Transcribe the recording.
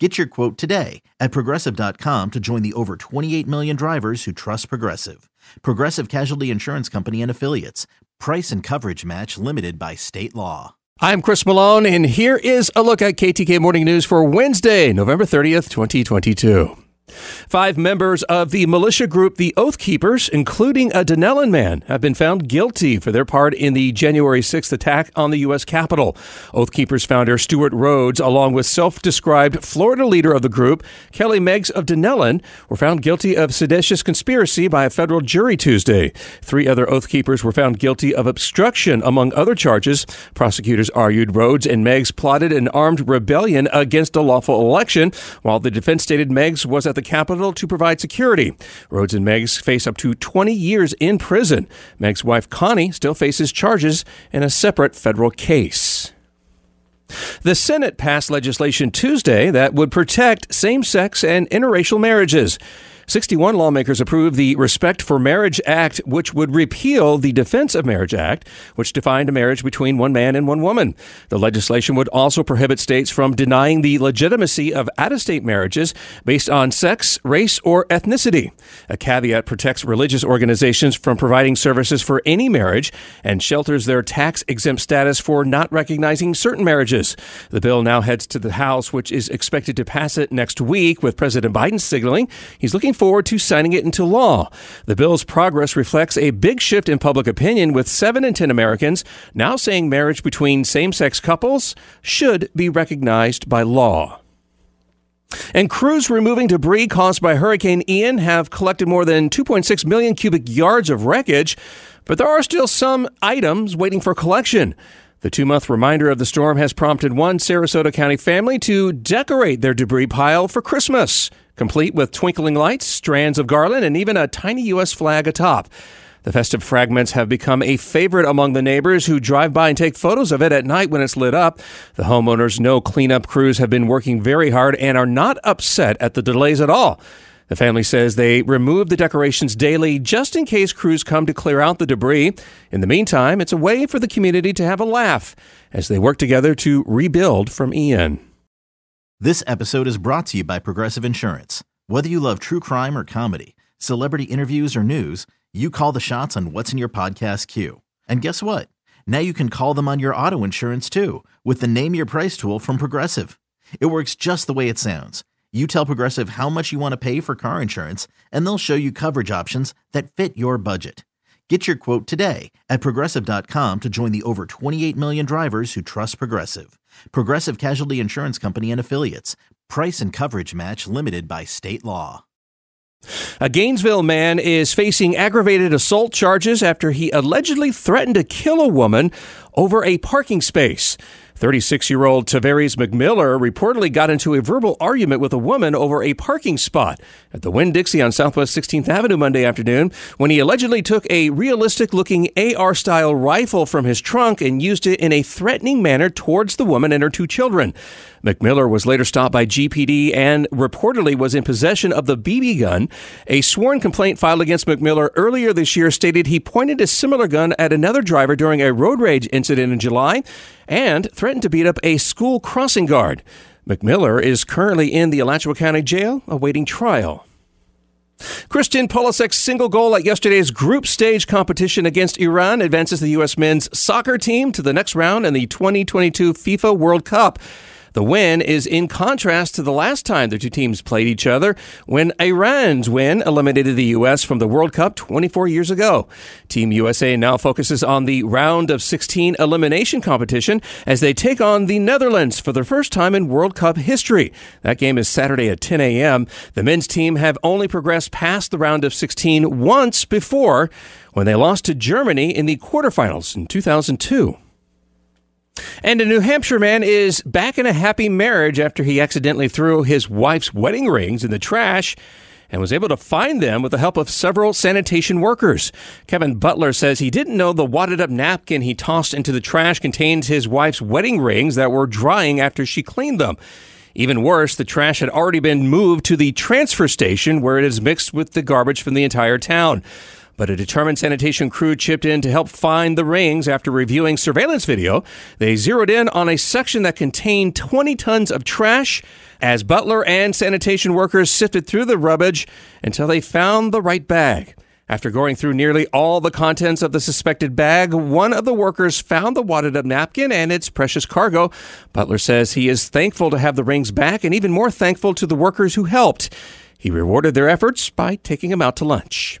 Get your quote today at progressive.com to join the over 28 million drivers who trust Progressive. Progressive Casualty Insurance Company and Affiliates. Price and coverage match limited by state law. I'm Chris Malone, and here is a look at KTK Morning News for Wednesday, November 30th, 2022. Five members of the militia group the Oath Keepers, including a Dunnellon man, have been found guilty for their part in the January 6th attack on the U.S. Capitol. Oath Keepers founder Stewart Rhodes, along with self described Florida leader of the group, Kelly Meggs of Dunnellon, were found guilty of seditious conspiracy by a federal jury Tuesday. Three other Oath Keepers were found guilty of obstruction, among other charges. Prosecutors argued Rhodes and Meggs plotted an armed rebellion against a lawful election, while the defense stated Meggs was the Capitol to provide security. Rhodes and Meggs face up to 20 years in prison. Meggs' wife Connie still faces charges in a separate federal case. The Senate passed legislation Tuesday that would protect same sex and interracial marriages. 61 lawmakers approved the Respect for Marriage Act, which would repeal the Defense of Marriage Act, which defined a marriage between one man and one woman. The legislation would also prohibit states from denying the legitimacy of out of state marriages based on sex, race, or ethnicity. A caveat protects religious organizations from providing services for any marriage and shelters their tax exempt status for not recognizing certain marriages. The bill now heads to the House, which is expected to pass it next week, with President Biden signaling he's looking forward to signing it into law. The bill's progress reflects a big shift in public opinion, with 7 in 10 Americans now saying marriage between same sex couples should be recognized by law. And crews removing debris caused by Hurricane Ian have collected more than 2.6 million cubic yards of wreckage, but there are still some items waiting for collection. The two month reminder of the storm has prompted one Sarasota County family to decorate their debris pile for Christmas complete with twinkling lights, strands of garland, and even a tiny U.S. flag atop. The festive fragments have become a favorite among the neighbors who drive by and take photos of it at night when it's lit up. The homeowners know cleanup crews have been working very hard and are not upset at the delays at all. The family says they remove the decorations daily just in case crews come to clear out the debris. In the meantime, it's a way for the community to have a laugh as they work together to rebuild from Ian. This episode is brought to you by Progressive Insurance. Whether you love true crime or comedy, celebrity interviews or news, you call the shots on what's in your podcast queue. And guess what? Now you can call them on your auto insurance too with the Name Your Price tool from Progressive. It works just the way it sounds. You tell Progressive how much you want to pay for car insurance, and they'll show you coverage options that fit your budget. Get your quote today at progressive.com to join the over 28 million drivers who trust Progressive. Progressive Casualty Insurance Company and Affiliates. Price and coverage match limited by state law. A Gainesville man is facing aggravated assault charges after he allegedly threatened to kill a woman over a parking space. 36 year old Tavares McMiller reportedly got into a verbal argument with a woman over a parking spot at the Winn Dixie on Southwest 16th Avenue Monday afternoon when he allegedly took a realistic looking AR style rifle from his trunk and used it in a threatening manner towards the woman and her two children. McMiller was later stopped by GPD and reportedly was in possession of the BB gun. A sworn complaint filed against McMiller earlier this year stated he pointed a similar gun at another driver during a road rage incident in July and threatened to beat up a school crossing guard. McMiller is currently in the Alachua County Jail awaiting trial. Christian Pulisic's single goal at yesterday's group stage competition against Iran advances the U.S. men's soccer team to the next round in the 2022 FIFA World Cup. The win is in contrast to the last time the two teams played each other when Iran's win eliminated the U.S. from the World Cup 24 years ago. Team USA now focuses on the round of 16 elimination competition as they take on the Netherlands for the first time in World Cup history. That game is Saturday at 10 a.m. The men's team have only progressed past the round of 16 once before when they lost to Germany in the quarterfinals in 2002. And a New Hampshire man is back in a happy marriage after he accidentally threw his wife's wedding rings in the trash and was able to find them with the help of several sanitation workers. Kevin Butler says he didn't know the wadded up napkin he tossed into the trash contained his wife's wedding rings that were drying after she cleaned them. Even worse, the trash had already been moved to the transfer station where it is mixed with the garbage from the entire town. But a determined sanitation crew chipped in to help find the rings after reviewing surveillance video. They zeroed in on a section that contained 20 tons of trash as Butler and sanitation workers sifted through the rubbish until they found the right bag. After going through nearly all the contents of the suspected bag, one of the workers found the wadded up napkin and its precious cargo. Butler says he is thankful to have the rings back and even more thankful to the workers who helped. He rewarded their efforts by taking them out to lunch.